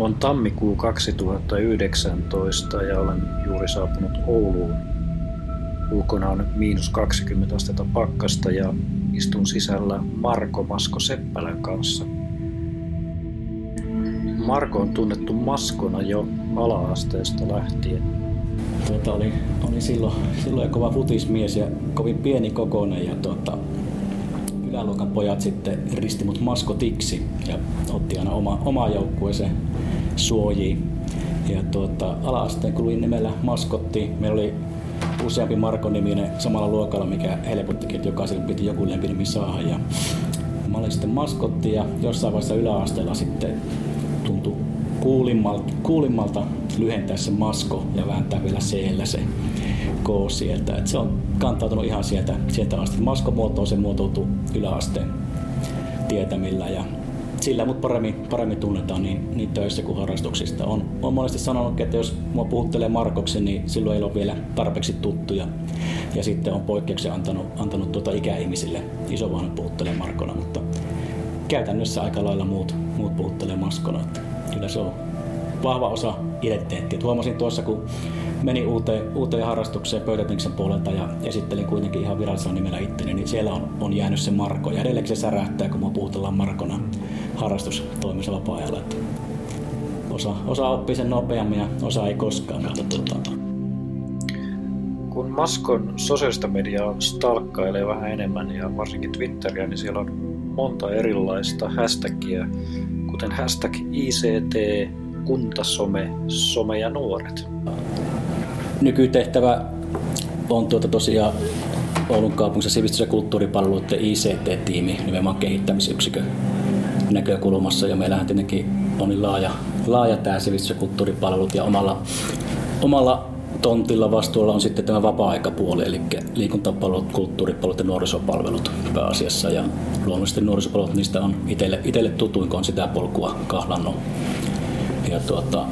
On tammikuu 2019 ja olen juuri saapunut Ouluun. Ulkona on miinus 20 astetta pakkasta ja istun sisällä Marko Masko Seppälän kanssa. Marko on tunnettu maskona jo ala-asteesta lähtien. Tuota, oli, oli silloin, silloin kova futismies ja kovin pieni kokoinen ja tuota, yläluokan pojat sitten risti mut maskotiksi ja otti aina oma, oma joukkueeseen suojiin. Ja tuota, ala-asteen kului nimellä maskotti. Meillä oli useampi Marko-niminen samalla luokalla, mikä helpottikin, että jokaiselle piti joku lempinimi saada. Ja mä olin sitten maskotti ja jossain vaiheessa yläasteella sitten tuntui kuulimmalta, kuulimmalta lyhentää se masko ja vääntää vielä c se K sieltä. Et se on kantautunut ihan sieltä, sieltä asti. Maskomuotoon se muotoutuu yläasteen tietämillä ja sillä mut paremmin, paremmin tunnetaan niin, niin töissä kuin harrastuksista. On, on monesti sanonut, että jos mua puhuttelee Markoksi, niin silloin ei ole vielä tarpeeksi tuttuja. Ja sitten on poikkeuksia antanut, antanut tuota ikäihmisille. Isovanhemmat puhuttelee Markona, mutta käytännössä aika lailla muut, muut puhuttelee Maskona. Että kyllä se on vahva osa identiteettiä. Huomasin tuossa, kun menin uuteen, uuteen harrastukseen pöytätenksen puolelta ja esittelin kuitenkin ihan virallisella nimellä itteni, niin siellä on, on jäänyt se Marko. Ja edelleen se särähtää, kun mua puhutellaan Markona harrastustoimissa vapaa-ajalla. Osa, osa oppii sen nopeammin ja osa ei koskaan. Mutta tuota... Kun Maskon sosiaalista mediaa stalkkailee vähän enemmän ja varsinkin Twitteriä, niin siellä on monta erilaista hashtagia, kuten hashtag ICT, kuntasome, some ja nuoret. Nykytehtävä on tuota tosiaan Oulun kaupungissa sivistys- ja kulttuuripalveluiden ICT-tiimi, nimenomaan kehittämisyksikön näkökulmassa. Ja meillähän tietenkin on niin laaja, laaja tämä sivistys- ja kulttuuripalvelut ja omalla, omalla tontilla vastuulla on sitten tämä vapaa-aikapuoli, eli liikuntapalvelut, kulttuuripalvelut ja nuorisopalvelut pääasiassa. Ja luonnollisesti nuorisopalvelut, niistä on itselle, itselle tutuin, kun on sitä polkua kahlannut. Ja tuota,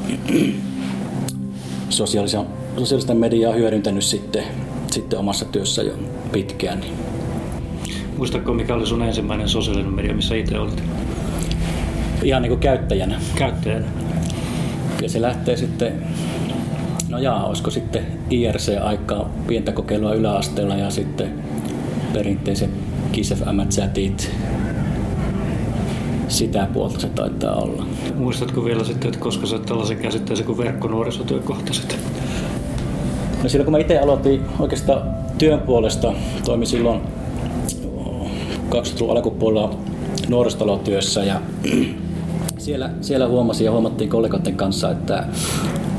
sosiaalista, sosiaalista mediaa hyödyntänyt sitten, sitten omassa työssä jo pitkään. Niin. Muistatko, mikä oli sun ensimmäinen sosiaalinen media, missä itse olit? Ihan niin kuin käyttäjänä. Käyttäjänä. Ja se lähtee sitten, no jaa, olisiko sitten IRC-aikaa pientä kokeilua yläasteella ja sitten perinteiset Kiss FM-chatit, sitä puolta se taitaa olla. Muistatko vielä sitten, että koska sä tällaisen käsitteeseen kuin verkkonuorisotyö kohtasit? No silloin kun mä itse aloitin oikeastaan työn puolesta, toimi silloin 20-luvun alkupuolella nuorisotalotyössä ja siellä, siellä huomasin ja huomattiin kollegoiden kanssa, että,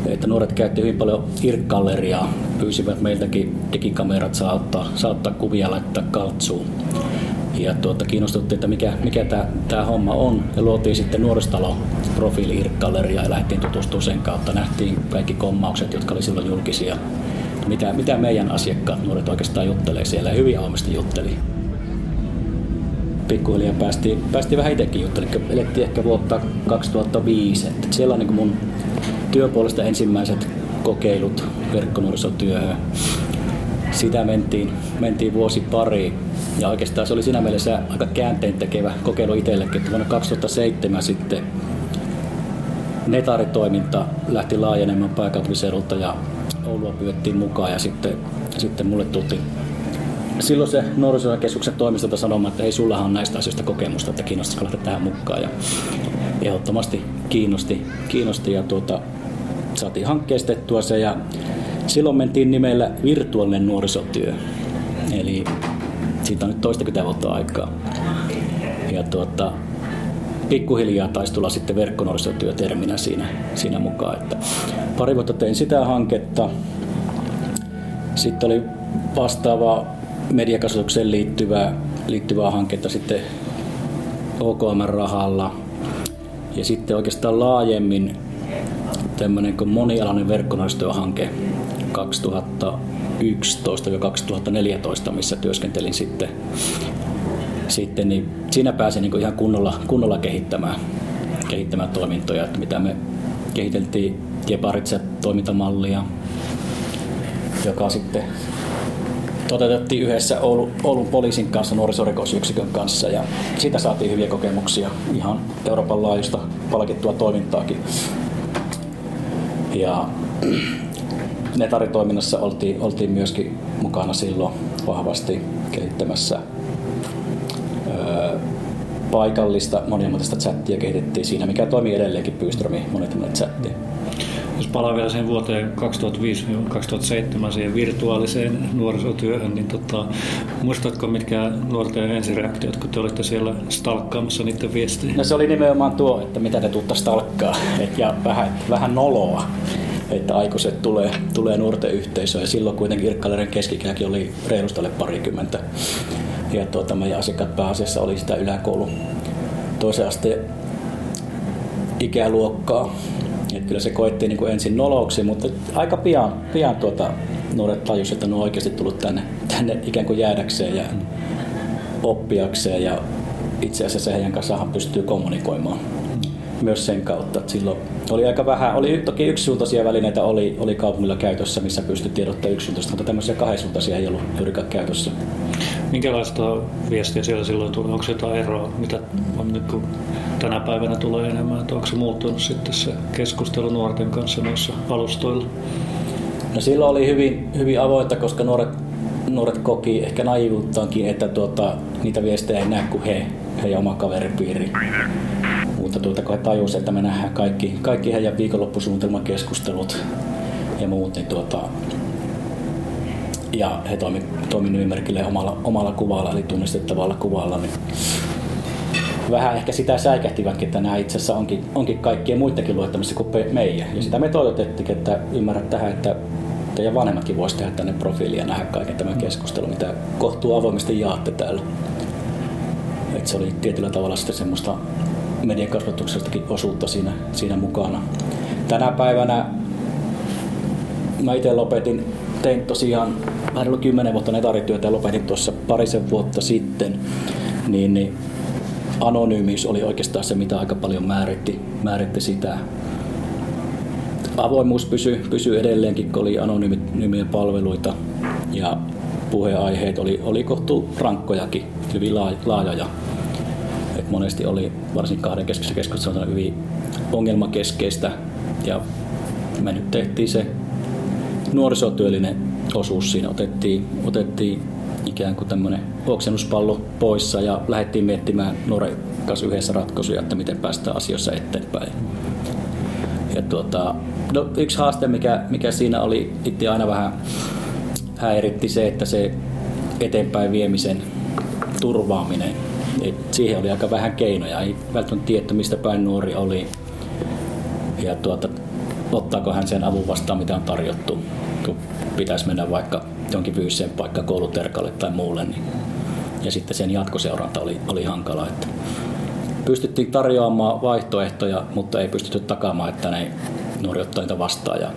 että nuoret käytti hyvin paljon irkkalleriaa, pyysivät meiltäkin digikamerat saattaa, saattaa kuvia laittaa kaltsuun ja tuota, kiinnostuttiin, että mikä, mikä tämä homma on. Ja luotiin sitten nuoristalo profiili Irkkalleria ja lähdettiin tutustumaan sen kautta. Nähtiin kaikki kommaukset, jotka oli silloin julkisia. Mitä, mitä meidän asiakkaat nuoret oikeastaan juttelee siellä ja hyvin avoimesti jutteli. Pikkuhiljaa päästiin, päästiin vähän itsekin juttelemaan. Elettiin ehkä vuotta 2005. Että siellä on niin mun työpuolesta ensimmäiset kokeilut verkkonuorisotyöhön sitä mentiin, mentiin vuosi pari. Ja oikeastaan se oli siinä mielessä aika käänteen tekevä kokeilu itsellekin, että vuonna 2007 sitten netaritoiminta lähti laajenemaan pääkaupunkiseudulta ja Oulua pyydettiin mukaan ja sitten, sitten mulle tultiin silloin se nuorisokeskuksen toimistolta sanomaan, että ei sullahan on näistä asioista kokemusta, että kiinnostaisiko lähteä tähän mukaan. Ja ehdottomasti kiinnosti, kiinnosti ja tuota, saatiin hankkeistettua se ja Silloin mentiin nimellä virtuaalinen nuorisotyö. Eli siitä on nyt toistakymmentä vuotta aikaa. Ja tuota, pikkuhiljaa taisi tulla sitten verkkonuorisotyöterminä siinä, siinä mukaan. Että pari vuotta tein sitä hanketta. Sitten oli vastaavaa mediakasvatukseen liittyvää, liittyvää hanketta sitten OKM-rahalla. Ja sitten oikeastaan laajemmin tämmöinen kuin monialainen verkkonuorisotyöhanke 2011-2014, missä työskentelin sitten, sitten niin siinä pääsin niin ihan kunnolla, kunnolla kehittämään, kehittämään toimintoja, että mitä me kehiteltiin Jeparitse toimintamallia, joka sitten toteutettiin yhdessä Oulun, Oulun poliisin kanssa, nuorisorikosyksikön kanssa ja siitä saatiin hyviä kokemuksia, ihan Euroopan laajuista palkittua toimintaakin. Ja Netari-toiminnassa oltiin, oltiin myöskin mukana silloin vahvasti kehittämässä öö, paikallista monimuotoista chattia kehitettiin siinä, mikä toimii edelleenkin Pyströmin monimuotoinen chatti. Jos palaa vielä sen vuoteen 2005-2007 siihen virtuaaliseen nuorisotyöhön, niin tota, muistatko mitkä nuorten ensireaktiot, kun te olitte siellä stalkkaamassa niiden viestejä? No se oli nimenomaan tuo, että mitä te tuutta stalkkaa, et, ja vähän, vähän noloa että aikuiset tulee, tulee nuorten yhteisöön. Ja silloin kuitenkin Irkkaleiden keskikäkin oli reilustalle parikymmentä. Ja tuota, meidän asiakkaat pääasiassa oli sitä yläkoulu toisen asteen ikäluokkaa. Et kyllä se koettiin niin kuin ensin noloksi, mutta aika pian, pian tuota, nuoret tajusivat, että ne on oikeasti tullut tänne, tänne ikään kuin jäädäkseen ja oppiakseen. Ja itse asiassa heidän kanssaan pystyy kommunikoimaan myös sen kautta. Että silloin oli aika vähän, oli toki yksisuuntaisia välineitä oli, oli kaupungilla käytössä, missä pystyi tiedottamaan yksisuuntaista, mutta tämmöisiä kahdisuuntaisia ei ollut juurikaan käytössä. Minkälaista viestiä siellä silloin tuli? Onko jotain eroa, mitä on nyt kun tänä päivänä tulee enemmän, että onko se muuttunut sitten se keskustelu nuorten kanssa noissa alustoilla? No silloin oli hyvin, hyvin avointa, koska nuoret, nuoret koki ehkä naivuuttaankin, että tuota, niitä viestejä ei näe kuin he, heidän oma kaveripiiri mutta tuota, he tajusivat, että me nähdään kaikki, kaikki heidän viikonloppusuunnitelmakeskustelut ja muut, niin tuota, ja he toimi, toimi nimimerkille omalla, omalla kuvalla, eli tunnistettavalla kuvalla, niin vähän ehkä sitä säikähtivätkin, että nämä itse asiassa onkin, onkin kaikkien muidenkin luettamissa kuin meidän. Ja sitä me toivotettiin, että ymmärrät tähän, että teidän vanhemmatkin voisi tehdä tänne profiilia ja nähdä kaiken tämän keskustelun, mitä kohtuu avoimesti jaatte täällä. Et se oli tietyllä tavalla sitten semmoista mediakasvatuksestakin osuutta siinä, siinä mukana. Tänä päivänä mä itse lopetin, tein tosiaan vähän 10 vuotta netarityötä ja lopetin tuossa parisen vuotta sitten, niin, niin anonyymiys oli oikeastaan se, mitä aika paljon määritti, määritti sitä. Avoimuus pysyi, pysyi edelleenkin, kun oli anonyymiä palveluita ja puheaiheet oli, oli kohtu rankkojakin, hyvin laajoja monesti oli varsin kahden keskisessä keskustelussa hyvin ongelmakeskeistä ja me nyt tehtiin se nuorisotyöllinen osuus siinä, otettiin, otettiin ikään kuin tämmöinen oksennuspallo poissa ja lähdettiin miettimään nuoren kanssa yhdessä ratkaisuja, että miten päästään asioissa eteenpäin. Ja tuota, no, yksi haaste, mikä, mikä siinä oli, itse aina vähän häiritti se, että se eteenpäin viemisen turvaaminen niin siihen oli aika vähän keinoja. Ei välttämättä tiedä, mistä päin nuori oli ja tuota, ottaako hän sen avun vastaan, mitä on tarjottu, kun pitäisi mennä vaikka jonkin fyysiseen paikkaan kouluterkalle tai muulle. Niin. Ja sitten sen jatkoseuranta oli, oli hankala. Että pystyttiin tarjoamaan vaihtoehtoja, mutta ei pystytty takaamaan, että ne nuori ottaa niitä vastaan ja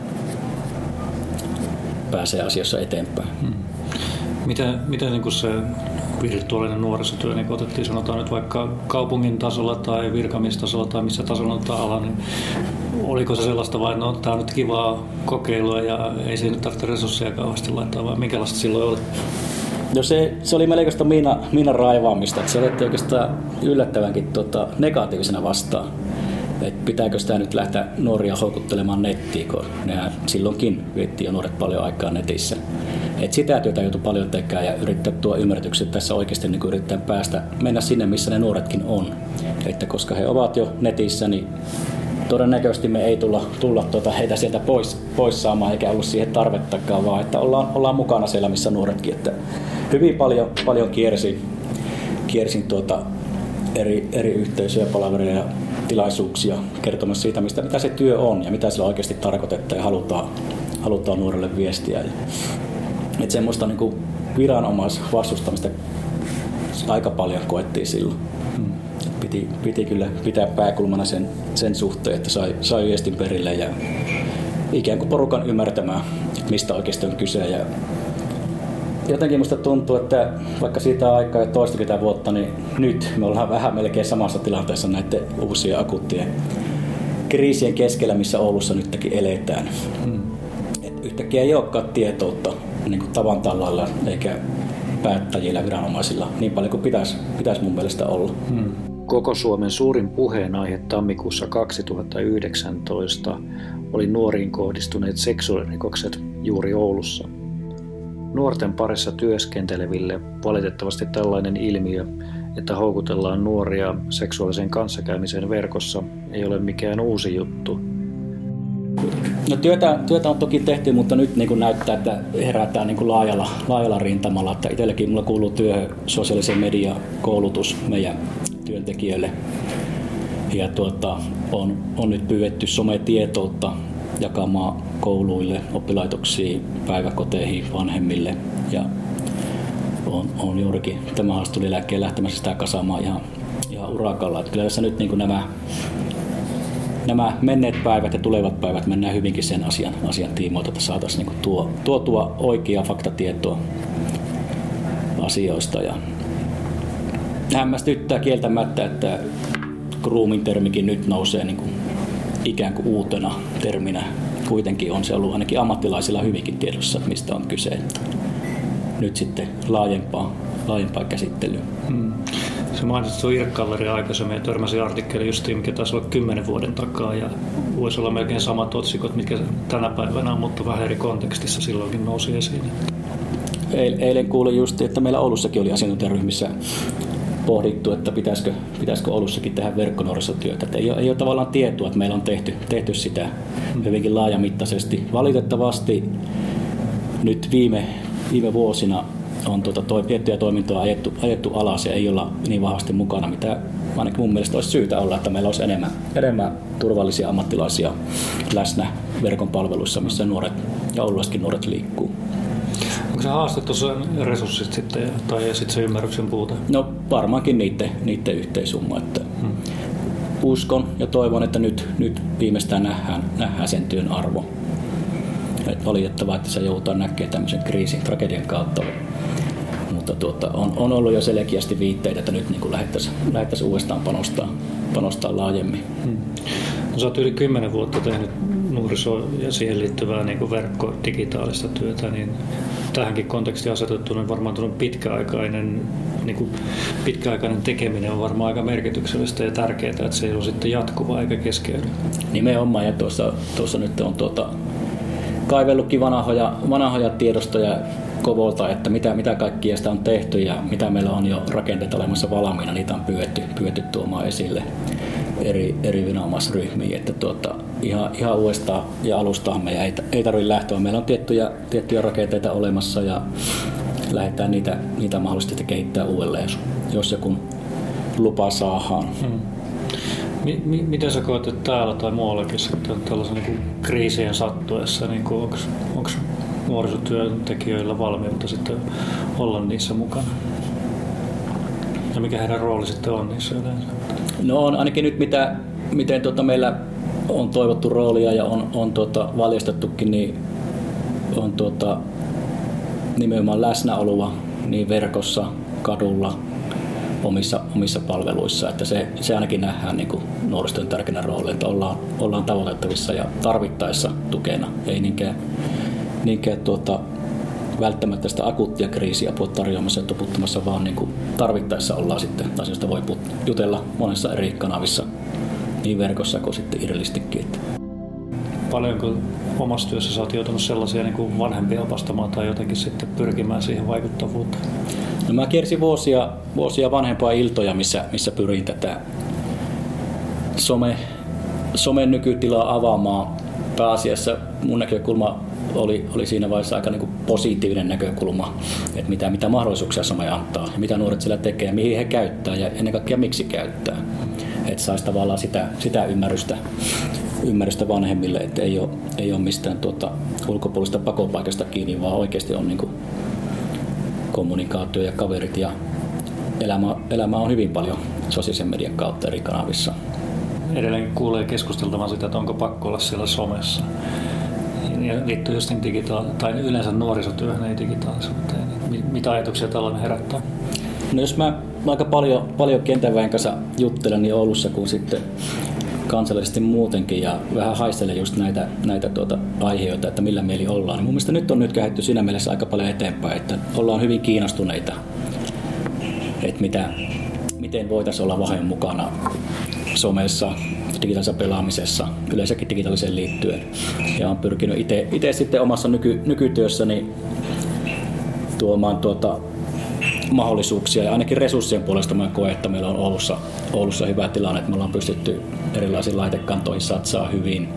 pääsee asiassa eteenpäin. Hmm. Miten, miten niin se virtuaalinen nuorisotyö, niin otettiin sanotaan nyt vaikka kaupungin tasolla tai virkamiestasolla tai missä tasolla on ala, niin oliko se sellaista vai no tämä on nyt kivaa kokeilua ja ei siinä tarvitse resursseja kauheasti laittaa, vai minkälaista silloin oli? No se, se oli melkoista miina, miina raivaamista, että se otettiin oikeastaan yllättävänkin tota, negatiivisena vastaan. Et pitääkö sitä nyt lähteä nuoria houkuttelemaan nettiin, kun nehän silloinkin vietti jo nuoret paljon aikaa netissä. Et sitä työtä joutuu paljon tekemään ja yrittää tuo ymmärrykset tässä oikeasti niin yrittää päästä, mennä sinne, missä ne nuoretkin on. Että koska he ovat jo netissä, niin todennäköisesti me ei tulla, tulla tuota heitä sieltä pois, pois saamaan, eikä ollut siihen tarvettakaan, vaan että ollaan, ollaan mukana siellä, missä nuoretkin. Että hyvin paljon, paljon kiersin, kiersin tuota eri, eri yhteisöjä, palavereja ja tilaisuuksia kertomassa siitä, mistä, mitä se työ on ja mitä sillä oikeasti tarkoitetaan ja halutaan, halutaan nuorelle viestiä. Että semmoista niin viranomaisvastustamista aika paljon koettiin silloin. Piti, piti kyllä pitää pääkulmana sen, sen suhteen, että sai, sai viestin perille ja ikään kuin porukan ymmärtämään, mistä oikeasti on kyse. Ja jotenkin musta tuntuu, että vaikka siitä aikaa jo toistakymmentä vuotta, niin nyt me ollaan vähän melkein samassa tilanteessa näiden uusien akuuttien kriisien keskellä, missä Oulussa nytkin eletään. Hmm. Et yhtäkkiä ei olekaan tietoutta niin kuin tavan tallalla eikä päättäjillä viranomaisilla niin paljon kuin pitäisi, pitäisi mun mielestä olla. Hmm. Koko Suomen suurin puheenaihe tammikuussa 2019 oli nuoriin kohdistuneet seksuaalirikokset juuri Oulussa. Nuorten parissa työskenteleville valitettavasti tällainen ilmiö, että houkutellaan nuoria seksuaaliseen kanssakäymiseen verkossa, ei ole mikään uusi juttu. No työtä, työtä on toki tehty, mutta nyt niin näyttää, että herätään niin laajalla, laajalla rintamalla. Että itselläkin mulla kuuluu työ sosiaalisen median koulutus meidän työntekijöille. Ja tuota, on, on nyt pyydetty sometietoutta jakamaan kouluille, oppilaitoksiin, päiväkoteihin, vanhemmille. Ja on, on juurikin tämä haastuliläkkeen lähtemässä sitä kasaamaan ihan, ihan urakalla. Että kyllä tässä nyt niin nämä, nämä menneet päivät ja tulevat päivät mennään hyvinkin sen asian, asian tiimoilta, että saataisiin niin tuo, tuotua oikeaa faktatietoa asioista. Ja hämmästyttää kieltämättä, että grooming termikin nyt nousee niin ikään kuin uutena terminä. Kuitenkin on se ollut ainakin ammattilaisilla hyvinkin tiedossa, mistä on kyse. Nyt sitten laajempaa, laajempaa käsittelyä. Hmm. Se mainitsit Irkkalleri aikaisemmin ja törmäsin artikkeli justiin, mikä taisi olla kymmenen vuoden takaa ja voisi olla melkein samat otsikot, mitkä tänä päivänä on, mutta vähän eri kontekstissa silloinkin nousi esiin. Eilen kuulin just, että meillä Oulussakin oli asiantuntijaryhmissä pohdittu, että pitäisikö, pitäisikö Oulussakin tehdä verkkonuorisotyötä. Ei, ei ole tavallaan tietoa, että meillä on tehty, tehty sitä hyvinkin laajamittaisesti. Valitettavasti nyt viime, viime vuosina on tuota, toi, tiettyjä toimintoja ajettu, ajettu alas ja ei olla niin vahvasti mukana, mitä ainakin mun mielestä olisi syytä olla, että meillä olisi enemmän, enemmän turvallisia ammattilaisia läsnä verkon palveluissa, missä nuoret ja oululaiskin nuoret liikkuu. Onko se haastettu sen resurssit sitten tai sitten se ymmärryksen puute? No varmaankin niiden, niiden yhteisumma. Että hmm. Uskon ja toivon, että nyt, nyt viimeistään nähdään, nähdään sen työn arvo. Et valitettavaa, että se joudutaan näkemään tämmöisen kriisin, tragedian kautta. Mutta tuota, on, on ollut jo selkeästi viitteitä, että nyt niin lähdettäisiin lähdettäisi uudestaan panostaa, panostaa laajemmin. Hmm. No, sä oot yli kymmenen vuotta tehnyt nuoriso- ja siihen liittyvää niin verkko digitaalista työtä, niin tähänkin kontekstiin asetettu, niin varmaan pitkäaikainen, niin kuin pitkäaikainen tekeminen on varmaan aika merkityksellistä ja tärkeää, että se ei ole sitten jatkuva eikä keskeydy. Nimenomaan, ja tuossa, tuossa nyt on tuota, kaivellutkin vanhoja, vanhoja tiedostoja kovolta, että mitä, mitä kaikkia sitä on tehty ja mitä meillä on jo rakenteet olemassa valmiina, niitä on pyydetty, pyydetty tuomaan esille eri, eri viranomaisryhmiin. Että tuota, ihan, ihan uudestaan ja alustahan meidän ei, ei tarvitse lähteä. Meillä on tiettyjä, tiettyjä rakenteita olemassa ja lähdetään niitä, niitä mahdollisesti kehittää uudelleen, jos joku lupa saadaan. Hmm. M- miten sä koet, että täällä tai muuallakin sitten tällaisen niin kriisien sattuessa, niin onko nuorisotyöntekijöillä valmiutta sitten olla niissä mukana? Ja mikä heidän rooli sitten on niissä yleensä? No on ainakin nyt mitä, miten tuota meillä on toivottu roolia ja on, on tuota valjastettukin, niin on tuota, nimenomaan läsnäoloa niin verkossa, kadulla, omissa, omissa palveluissa. Että se, se ainakin nähdään niin kuin nuoristen tärkeänä rooli, että ollaan, ollaan tavoitettavissa ja tarvittaessa tukena. Ei niinkään, niinkään tuota, välttämättä sitä akuuttia kriisiapua tarjoamassa ja tuputtamassa, vaan niin kuin tarvittaessa ollaan sitten, asioista voi jutella monessa eri kanavissa, niin verkossa kuin sitten irrallistikin. Paljonko omassa työssä olet joutunut sellaisia niin kuin vanhempia opastamaan tai jotenkin sitten pyrkimään siihen vaikuttavuuteen? No mä kiersin vuosia, vuosia vanhempaa iltoja, missä, missä pyrin tätä some, somen nykytilaa avaamaan. Pääasiassa mun näkökulma oli, oli siinä vaiheessa aika niin positiivinen näkökulma, että mitä, mitä mahdollisuuksia some antaa ja mitä nuoret siellä tekee, mihin he käyttää ja ennen kaikkea miksi käyttää. Että saisi tavallaan sitä, sitä ymmärrystä, ymmärrystä vanhemmille, että ei ole, ei ole mistään tuota ulkopuolista pakopaikasta kiinni, vaan oikeasti on niin kuin kommunikaatio ja kaverit ja elämä, elämä on hyvin paljon sosiaalisen median kautta eri kanavissa. Edelleen kuulee keskusteltavan sitä, että onko pakko olla siellä somessa ja liittyy just digitaali- tai yleensä nuorisotyöhön, ei digitaalisuuteen. Mitä ajatuksia tällainen herättää? No jos mä aika paljon, paljon kentäväen kanssa juttelen niin Oulussa kuin sitten kansallisesti muutenkin ja vähän haistelen just näitä, näitä tuota aiheita, että millä mieli ollaan. Niin mun mielestä nyt on nyt kähetty siinä mielessä aika paljon eteenpäin, että ollaan hyvin kiinnostuneita, että mitä, miten voitaisiin olla vahvemmin mukana somessa, digitaalisessa pelaamisessa, yleensäkin digitaaliseen liittyen. Ja olen pyrkinyt itse sitten omassa nyky, nykytyössäni tuomaan tuota, mahdollisuuksia ja ainakin resurssien puolesta mä koen, että meillä on Oulussa, Oulussa hyvä tilanne, että me ollaan pystytty erilaisiin laitekantoihin satsaa hyvin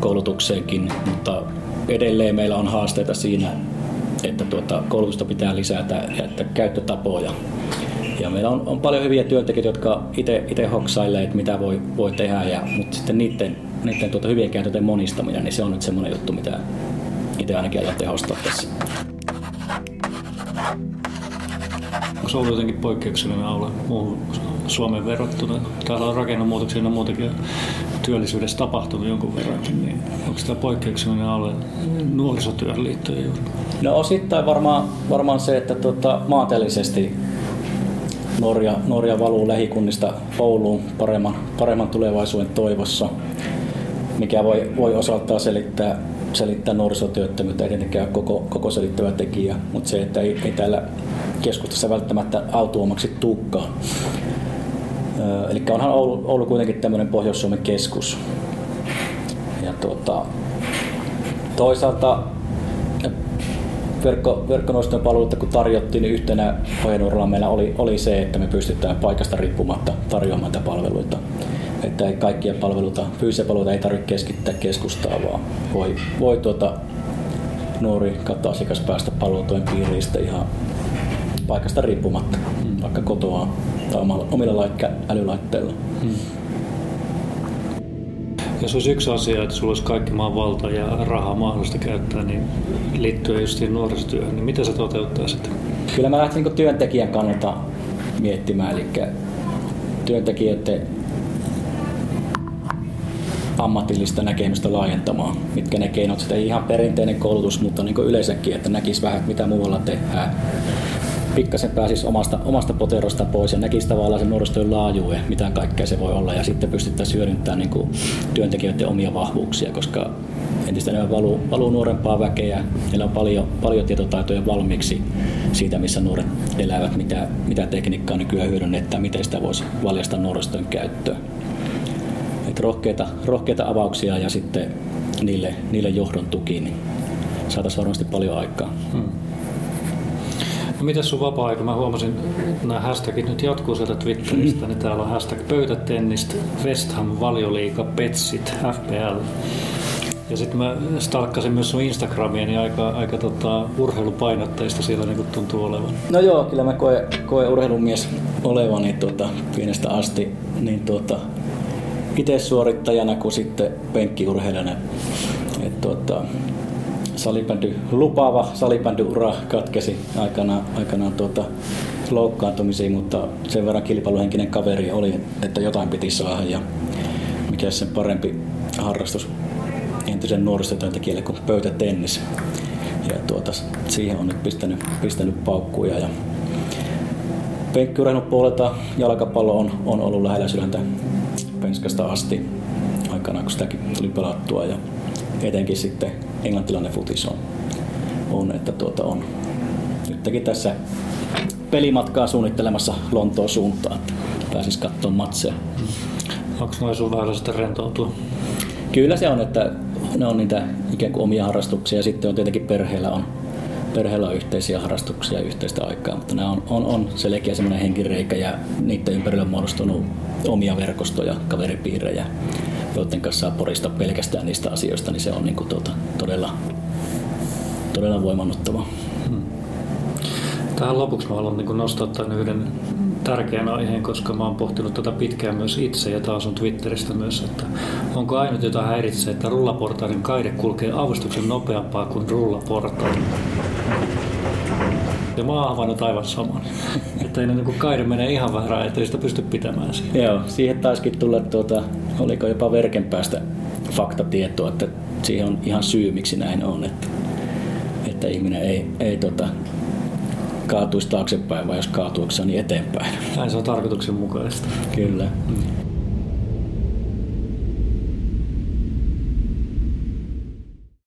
koulutukseenkin, mutta edelleen meillä on haasteita siinä, että tuota, koulutusta pitää lisätä ja että käyttötapoja. Ja meillä on, on paljon hyviä työntekijöitä, jotka itse hoksailee, että mitä voi, voi tehdä, ja, mutta sitten niiden, niiden tuota hyvien käytäntöjen monistaminen, niin se on nyt semmoinen juttu, mitä itse ainakin aion tehostaa tässä. Onko se ollut jotenkin poikkeuksellinen alue muuhun Suomen verrattuna? Täällä on rakennemuutoksia ja muutenkin työllisyydessä tapahtunut jonkun verrankin, niin onko tämä poikkeuksellinen alue nuorisotyön liittojen juuri? No osittain varmaan, varmaan se, että tuota, maantieteellisesti Norja, Norja valuu lähikunnista Ouluun paremman, paremman tulevaisuuden toivossa, mikä voi, voi osaltaan selittää, selittää nuorisotyöttömyyttä, ei tietenkään koko, koko selittävä tekijä, mutta se, että ei, ei täällä keskustassa välttämättä autuomaksi tuukkaan. Eli onhan Oulu, Oulu kuitenkin tämmöinen Pohjois-Suomen keskus. Ja tuota, toisaalta verkko, verkkonoiston palveluita kun tarjottiin, niin yhtenä ohjenuoralla meillä oli, oli se, että me pystytään paikasta riippumatta tarjoamaan palveluita. Että kaikkia palveluita, fyysisiä palveluita ei tarvitse keskittää keskustaa, vaan voi, voi tuota, nuori kautta asiakas päästä palvelutuen piiriin ihan paikasta riippumatta, vaikka kotoa tai omilla, omilla älylaitteilla. Mm. Jos olisi yksi asia, että sulla olisi kaikki maan valta ja rahaa mahdollista käyttää, niin liittyen just siihen nuorisotyöhön, niin mitä se toteuttaa sitten? Kyllä mä lähtin niin työntekijän kannalta miettimään, eli työntekijöiden ammatillista näkemystä laajentamaan, mitkä ne keinot, sitä ei ihan perinteinen koulutus, mutta niin yleensäkin, että näkisi vähän, mitä muualla tehdään pikkasen pääsisi omasta, omasta poterosta pois ja näkisi tavallaan sen nuorisotyön laajuuden, mitä kaikkea se voi olla ja sitten pystyttäisiin hyödyntämään niin kuin työntekijöiden omia vahvuuksia, koska entistä enemmän valuu, valuu nuorempaa väkeä. Meillä on paljon, paljon tietotaitoja valmiiksi siitä, missä nuoret elävät, mitä, mitä tekniikkaa nykyään hyödynnetään, miten sitä voisi valjastaa nuorisotyön käyttöön. Et rohkeita, rohkeita avauksia ja sitten niille, niille johdon tukiin, niin saataisiin varmasti paljon aikaa. Hmm. Miten sun vapaa-aika? Mä huomasin, että nämä hashtagit nyt jatkuu sieltä Twitteristä, niin täällä on hashtag pöytätennistä, West Ham, valioliiga, Petsit, FPL. Ja sitten mä stalkkasin myös sun Instagramia, niin aika, aika tota, urheilupainotteista siellä niin tuntuu olevan. No joo, kyllä mä koen, koen urheilumies olevani tuota, pienestä asti. Niin tuota, itse suorittajana kuin sitten penkkiurheilijana. Et, tuota, salibändy, lupaava salibändyura katkesi aikanaan, aikanaan tuota, loukkaantumisiin, mutta sen verran kilpailuhenkinen kaveri oli, että jotain piti saada ja mikä sen parempi harrastus entisen nuorisotyöntekijälle kuin pöytätennis. Ja tuota, siihen on nyt pistänyt, pistänyt paukkuja. Ja penkkiurheilun puolelta jalkapallo on, on ollut lähellä sydäntä penskasta asti aikanaan, kun sitäkin tuli pelattua. Ja etenkin sitten englantilainen futis on, on että tuota on nytkin tässä pelimatkaa suunnittelemassa Lontoon suuntaan, että pääsis katsomaan matseja. Onko noin sun vähän sitten rentoutua? Kyllä se on, että ne on niitä ikään kuin omia harrastuksia ja sitten on tietenkin perheellä on, perheellä on yhteisiä harrastuksia ja yhteistä aikaa, mutta nämä on, on, on selkeä semmoinen henkireikä ja niiden ympärillä on muodostunut omia verkostoja, kaveripiirejä joiden kanssa saa porista pelkästään niistä asioista, niin se on niin kuin tuota, todella, todella voimannuttava. Hmm. Tähän lopuksi mä haluan niin nostaa tämän yhden tärkeän aiheen, koska mä oon pohtinut tätä pitkään myös itse ja taas on Twitteristä myös, että onko ainut jota häiritsee, että rullaportaiden kaide kulkee avustuksen nopeampaa kuin rullaportaali. Ja mä oon havainnut aivan saman. että ei niin kaide menee ihan vähän, että ei sitä pysty pitämään siihen. Joo, siihen taisikin tulla, tuota, oliko jopa verken päästä faktatietoa, että siihen on ihan syy, miksi näin on. Että, että ihminen ei, ei tota, kaatuisi taaksepäin, vaan jos kaatuuko niin eteenpäin. Näin se on tarkoituksenmukaista. Kyllä. Mm.